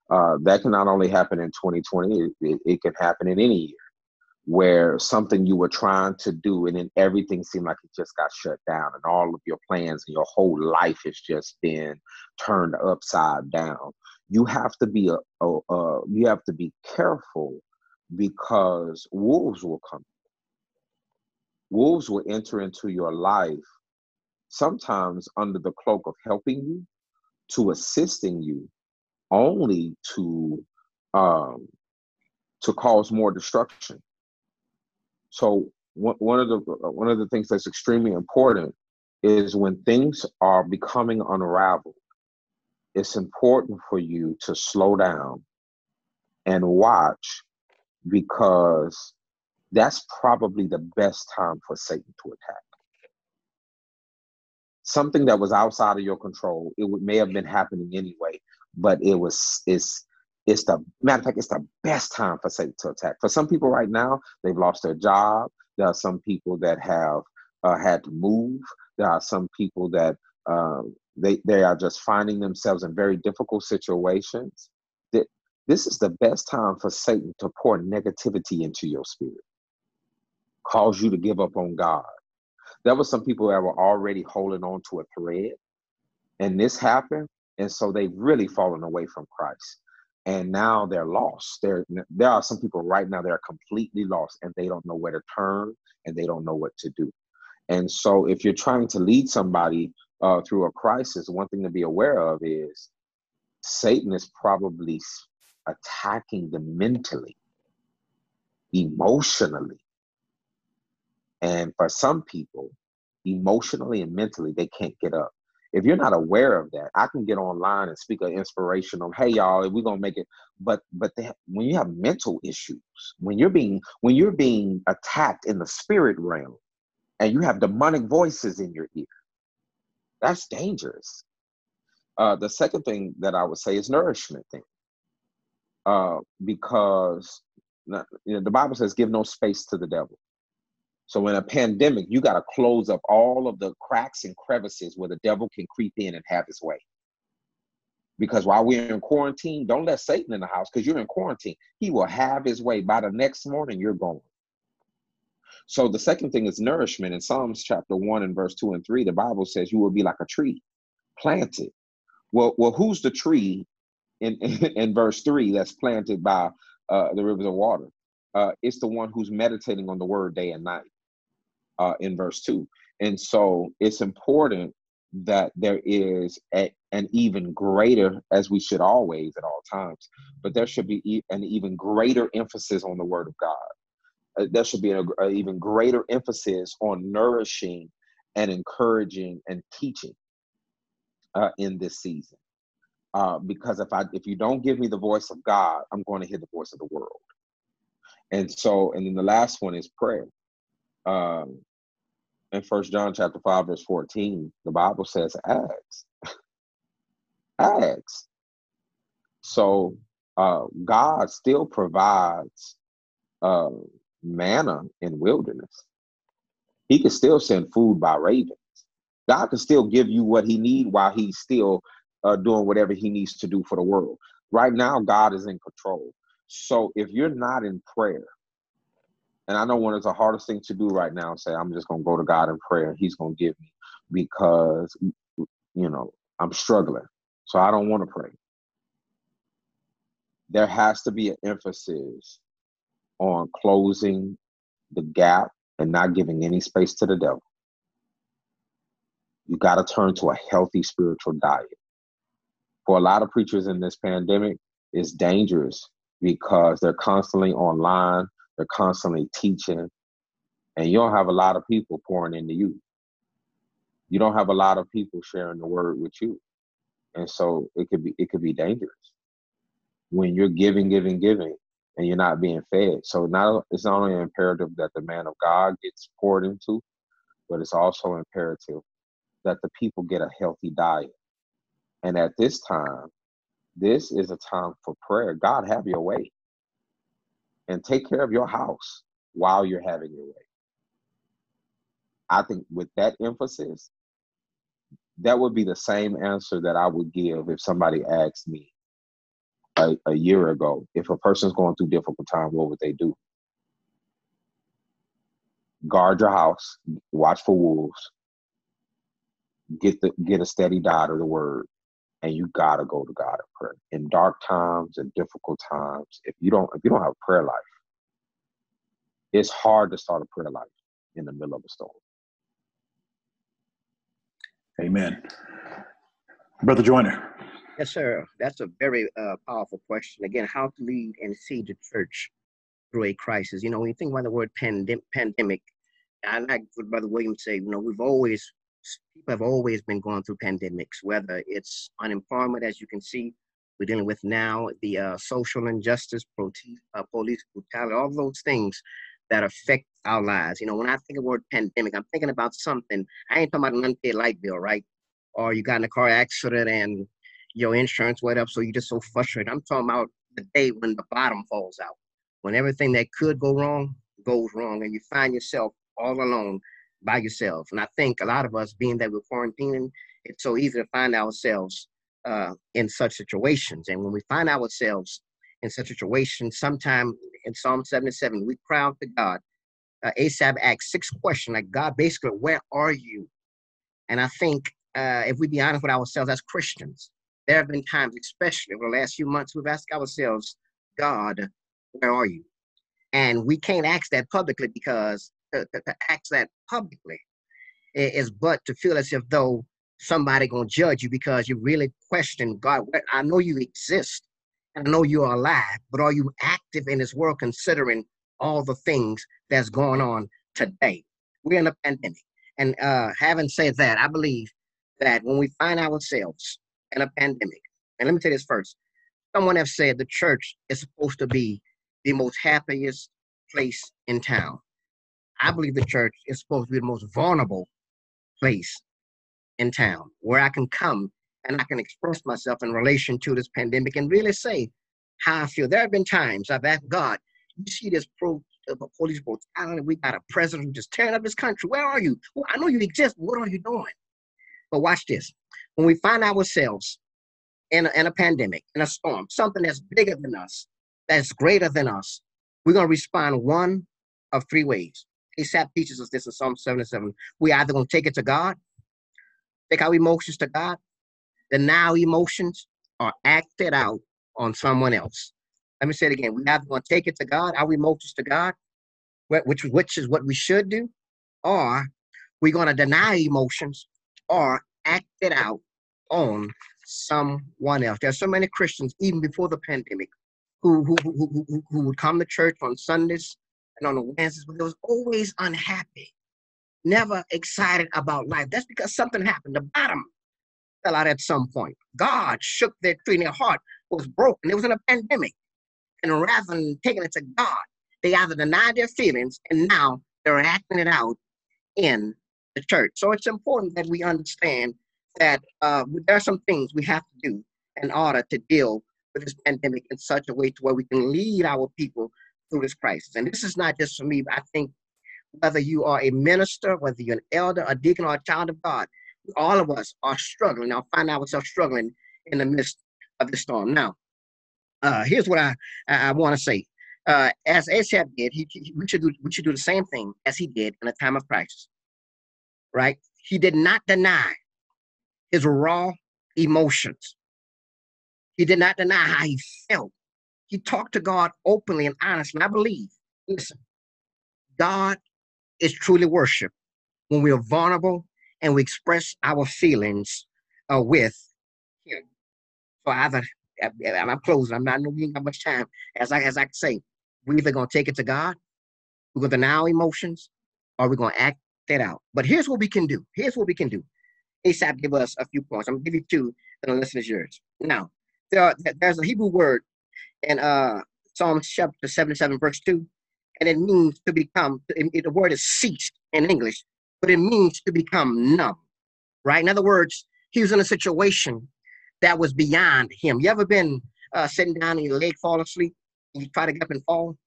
Uh, that can not only happen in 2020, it, it, can happen in any year where something you were trying to do and then everything seemed like it just got shut down and all of your plans and your whole life has just been turned upside down. You have to be a, a, a you have to be careful because wolves will come. Wolves will enter into your life sometimes under the cloak of helping you, to assisting you only to um, to cause more destruction. So one of the one of the things that's extremely important is when things are becoming unraveled, it's important for you to slow down and watch because that's probably the best time for Satan to attack something that was outside of your control. It may have been happening anyway, but it was it's it's the matter of fact, it's the best time for Satan to attack. For some people right now, they've lost their job. There are some people that have uh, had to move. There are some people that uh, they they are just finding themselves in very difficult situations. That this is the best time for Satan to pour negativity into your spirit, cause you to give up on God, there were some people that were already holding on to a thread, and this happened, and so they've really fallen away from Christ. And now they're lost. There, there are some people right now that are completely lost, and they don't know where to turn, and they don't know what to do. And so, if you're trying to lead somebody uh, through a crisis, one thing to be aware of is Satan is probably attacking them mentally, emotionally, and for some people, emotionally and mentally, they can't get up. If you're not aware of that, I can get online and speak an inspirational, hey y'all, we're gonna make it. But but they, when you have mental issues, when you're being when you're being attacked in the spirit realm, and you have demonic voices in your ear, that's dangerous. Uh, the second thing that I would say is nourishment thing, uh, because you know, the Bible says, "Give no space to the devil." So in a pandemic, you got to close up all of the cracks and crevices where the devil can creep in and have his way. Because while we're in quarantine, don't let Satan in the house because you're in quarantine. He will have his way. By the next morning, you're gone. So the second thing is nourishment. In Psalms chapter 1 and verse 2 and 3, the Bible says you will be like a tree planted. Well, well, who's the tree in, in, in verse 3 that's planted by uh, the rivers of water? Uh, it's the one who's meditating on the word day and night uh, in verse 2. And so it's important that there is a, an even greater, as we should always at all times, but there should be an even greater emphasis on the Word of God. Uh, there should be an even greater emphasis on nourishing and encouraging and teaching uh, in this season. Uh, because if I if you don't give me the voice of God, I'm going to hear the voice of the world. And so, and then the last one is prayer. Um, in First John chapter five verse fourteen, the Bible says, "Ask, ask." So uh, God still provides uh, manna in wilderness. He can still send food by ravens. God can still give you what He need while He's still uh, doing whatever He needs to do for the world. Right now, God is in control. So if you're not in prayer, and I know one of the hardest thing to do right now say, I'm just gonna go to God in prayer, He's gonna give me because you know I'm struggling. So I don't want to pray. There has to be an emphasis on closing the gap and not giving any space to the devil. You got to turn to a healthy spiritual diet. For a lot of preachers in this pandemic, it's dangerous because they're constantly online, they're constantly teaching, and you don't have a lot of people pouring into you. You don't have a lot of people sharing the word with you. And so it could be it could be dangerous when you're giving, giving, giving, and you're not being fed. So now it's not only imperative that the man of God gets poured into, but it's also imperative that the people get a healthy diet. And at this time, this is a time for prayer. God, have your way. And take care of your house while you're having your way. I think with that emphasis, that would be the same answer that I would give if somebody asked me a, a year ago, if a person's going through difficult time, what would they do? Guard your house, watch for wolves, get the get a steady diet of the word, and you gotta go to God in prayer. In dark times and difficult times, if you don't if you don't have a prayer life, it's hard to start a prayer life in the middle of a storm. Amen. Brother Joyner. Yes, sir. That's a very uh, powerful question. Again, how to lead and see the church through a crisis. You know, when you think about the word pandem- pandemic, I like what Brother Williams said, you know, we've always, people have always been going through pandemics, whether it's unemployment, as you can see, we're dealing with now, the uh, social injustice, uh, police brutality, all those things that affect our lives. You know, when I think of the word pandemic, I'm thinking about something. I ain't talking about an unpaid light bill, right? Or you got in a car accident and your insurance went up, so you're just so frustrated. I'm talking about the day when the bottom falls out, when everything that could go wrong goes wrong, and you find yourself all alone by yourself. And I think a lot of us, being that we're quarantining, it's so easy to find ourselves uh, in such situations. And when we find ourselves in such situations, sometime in Psalm 77, we cry out to God. Uh, Asaph asks six questions, like God, basically, where are you? And I think uh, if we be honest with ourselves as Christians, there have been times, especially over the last few months, we've asked ourselves, God, where are you? And we can't ask that publicly because to, to, ask that publicly is but to feel as if though somebody gonna judge you because you really question God. I know you exist and I know you are alive, but are you active in this world considering all the things that's going on today? We're in a pandemic. And uh, having said that, I believe that when we find ourselves in a pandemic. And let me say this first. Someone have said the church is supposed to be the most happiest place in town. I believe the church is supposed to be the most vulnerable place in town where I can come and I can express myself in relation to this pandemic and really say how I feel. There have been times I've asked God, you see this pro uh, police brutality, we got a president who just tearing up this country. Where are you? Well, I know you exist. What are you doing? But watch this when we find ourselves in a, in a pandemic, in a storm, something that's bigger than us, that's greater than us, we're going to respond one of three ways. Asaph teaches us this in Psalm 77. We either to take it to God, take our emotions to God, the now emotions are acted out on someone else. Let me say it again. We either to take it to God, our emotions to God, which, which is what we should do, or we're to deny emotions or act it out on someone else. There's so many Christians, even before the pandemic, who, who, who, who, who would come to church on Sundays and on the Wednesdays, but they was always unhappy, never excited about life. That's because something happened. The bottom fell out at some point. God shook their tree and their heart was broken. It was in a pandemic. And rather than taking it to God, they either denied their feelings and now they're acting it out in the church. So it's important that we understand that uh, there are some things we have to do in order to deal with this pandemic in such a way to where we can lead our people through this crisis. And this is not just for me, I think whether you are a minister, whether you're an elder, a deacon, or a child of God, all of us are struggling. Now find ourselves struggling in the midst of the storm. Now, uh, here's what I I, I want to say. Uh, as Asaph did, he, he, we should do we should do the same thing as he did in a time of crisis. Right? He did not deny his raw emotions. He did not deny how he felt. He talked to God openly and honestly. I believe, listen, God is truly worshiped when we are vulnerable and we express our feelings uh, with Him. So either I'm closing. I'm not losing that much time. As I as I say, we're either gonna take it to God, we're gonna deny our emotions, or we're gonna act that out. But here's what we can do. Here's what we can do. Asaph give us a few points. I'm gonna give you two, and the listen is yours. Now, there are, there's a Hebrew word in uh Psalm chapter 77, verse 2, and it means to become, it, the word is ceased in English, but it means to become numb, right? In other words, he was in a situation that was beyond him. You ever been uh, sitting down and your leg fall asleep? And you try to get up and fall?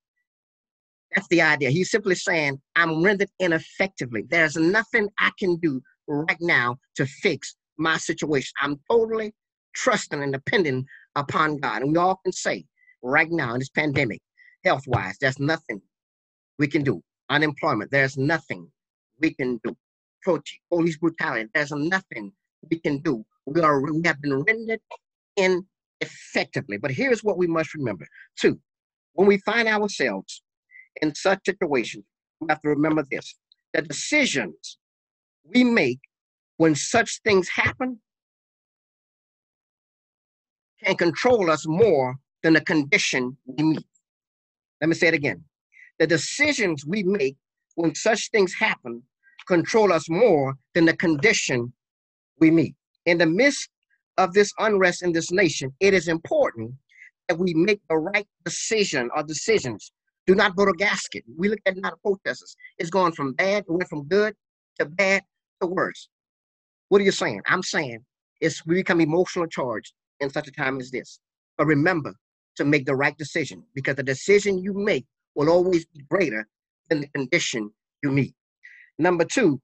That's the idea. He's simply saying, I'm rendered ineffectively. There's nothing I can do right now to fix my situation. I'm totally trusting and depending upon God. And we all can say, right now in this pandemic, health wise, there's nothing we can do. Unemployment, there's nothing we can do. Police brutality, there's nothing we can do. We are we have been rendered ineffectively. But here's what we must remember. Two, when we find ourselves in such situations, we have to remember this: the decisions we make when such things happen can control us more than the condition we meet. Let me say it again. The decisions we make when such things happen control us more than the condition we meet. In the midst of this unrest in this nation, it is important that we make the right decision or decisions. Do not go to gasket. We look at a lot of protesters. It's going from bad, it went from good to bad to worse. What are you saying? I'm saying it's we become emotionally charged in such a time as this. But remember to make the right decision because the decision you make will always be greater than the condition you meet. Number two,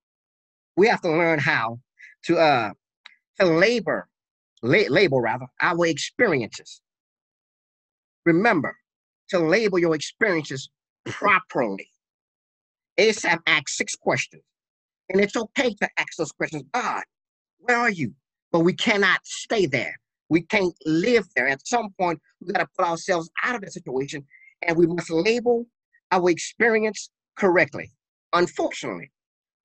we have to learn how to uh to labor, la- label rather, our experiences. Remember to label your experiences properly. Asaph asked six questions. And it's okay to ask those questions. God, where are you? But we cannot stay there. We can't live there. At some point, we got to put ourselves out of the situation and we must label our experience correctly. Unfortunately,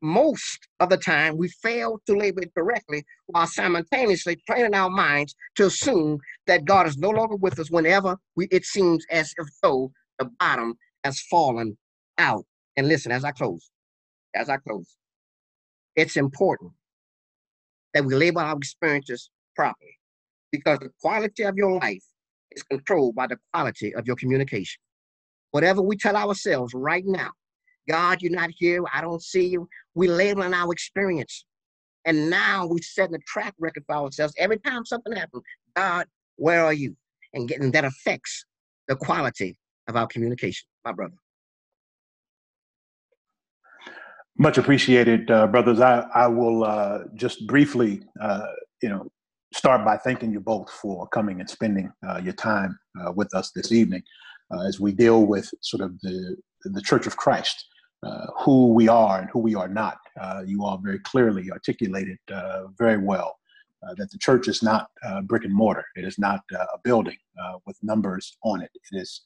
most of the time we fail to label it correctly while simultaneously training our minds to assume that God is no longer with us whenever we, it seems as if though the bottom has fallen out. And listen, as I close, as I close, it's important that we label our experiences properly because the quality of your life is controlled by the quality of your communication. Whatever we tell ourselves right now, God, you're not here, I don't see you, we labeling our experience. And now we're setting a track record for ourselves. Every time something happens, God, where are you? And getting that affects the quality of our communication, my brother. Much appreciated, uh, brothers. I, I will uh, just briefly, uh, you know, start by thanking you both for coming and spending uh, your time uh, with us this evening uh, as we deal with sort of the the Church of Christ, who we are and who we are not. you all very clearly articulated very well that the church is not brick and mortar. It is not a building with numbers on it. It is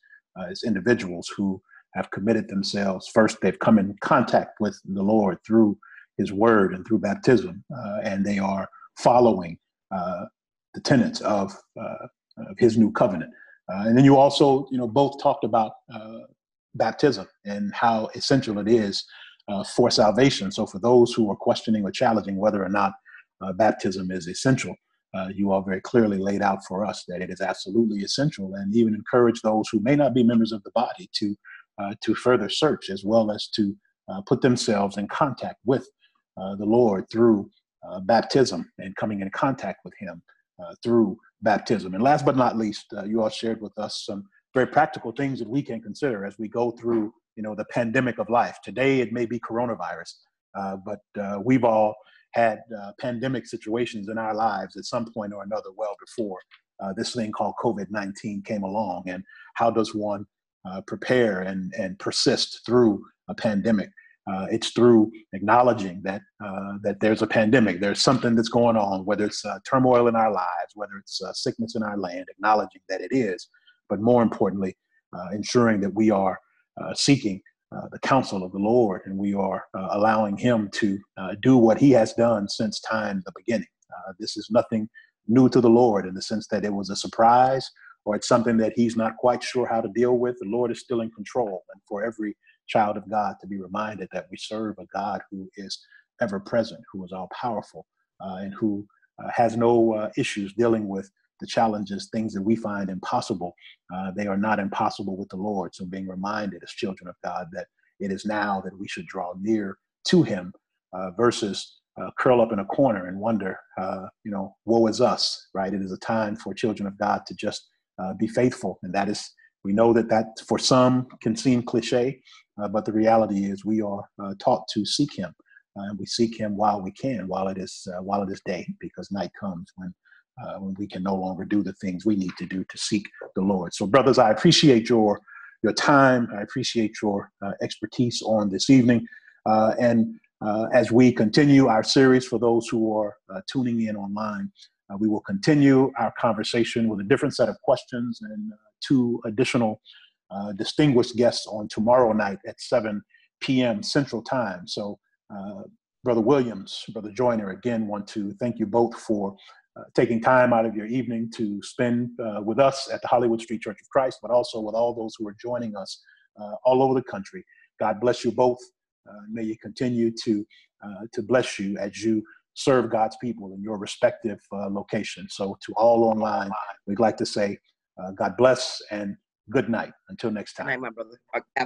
it's individuals who have committed themselves. First, they've come in contact with the Lord through His Word and through baptism, uh, and they are following the tenets of, of his new covenant. and then you also, you know, both talked about baptism and how essential it is uh, for salvation. So, for those who are questioning or challenging whether or not uh, baptism is essential, uh, you all very clearly laid out for us that it is absolutely essential, and even encourage those who may not be members of the body to uh, to further search as well as to uh, put themselves in contact with uh, the Lord through baptism and coming in contact with Him through baptism. And last but not least, you all shared with us some very practical things that we can consider as we go through you know the pandemic of life. Today it may be coronavirus uh, but uh, we've all had uh, pandemic situations in our lives at some point or another well before uh, this thing called covid-19 came along. And how does one uh, prepare and, and persist through a pandemic uh, it's through acknowledging that that there's a pandemic there's something that's going on whether it's turmoil in our lives whether it's sickness in our land acknowledging that it is but more importantly, uh, ensuring that we are uh, seeking uh, the counsel of the Lord and we are uh, allowing Him to uh, do what He has done since time the beginning. Uh, this is nothing new to the Lord in the sense that it was a surprise or it's something that He's not quite sure how to deal with. The Lord is still in control. And for every child of God to be reminded that we serve a God who is ever present, who is all powerful, and who has no issues dealing with the challenges, things that we find impossible, uh, they are not impossible with the Lord. So being reminded as children of God that it is now that we should draw near to Him uh, versus uh, curl up in a corner and wonder, uh, you know, woe is us, right? It is a time for children of God to just uh, be faithful. And that is, we know that that for some can seem cliche, uh, but the reality is we are taught to seek Him. and we seek Him while we can, while it is while it is day, because night comes when uh, when we can no longer do the things we need to do to seek the Lord. So, brothers, I appreciate your your time. I appreciate your uh, expertise on this evening. Uh, and uh, as we continue our series, for those who are uh, tuning in online, uh, we will continue our conversation with a different set of questions and two additional distinguished guests on tomorrow night at 7 p.m. Central Time. So, Brother Williams, Brother Joyner, again, want to thank you both for uh, taking time out of your evening to spend uh, with us at the Hollywood Street Church of Christ, but also with all those who are joining us uh, all over the country. God bless you both. Uh, may you continue to uh, to bless you as you serve God's people in your respective locations. So, to all online, we'd like to say, God bless and good night. Until next time. Good night, my brother. Have a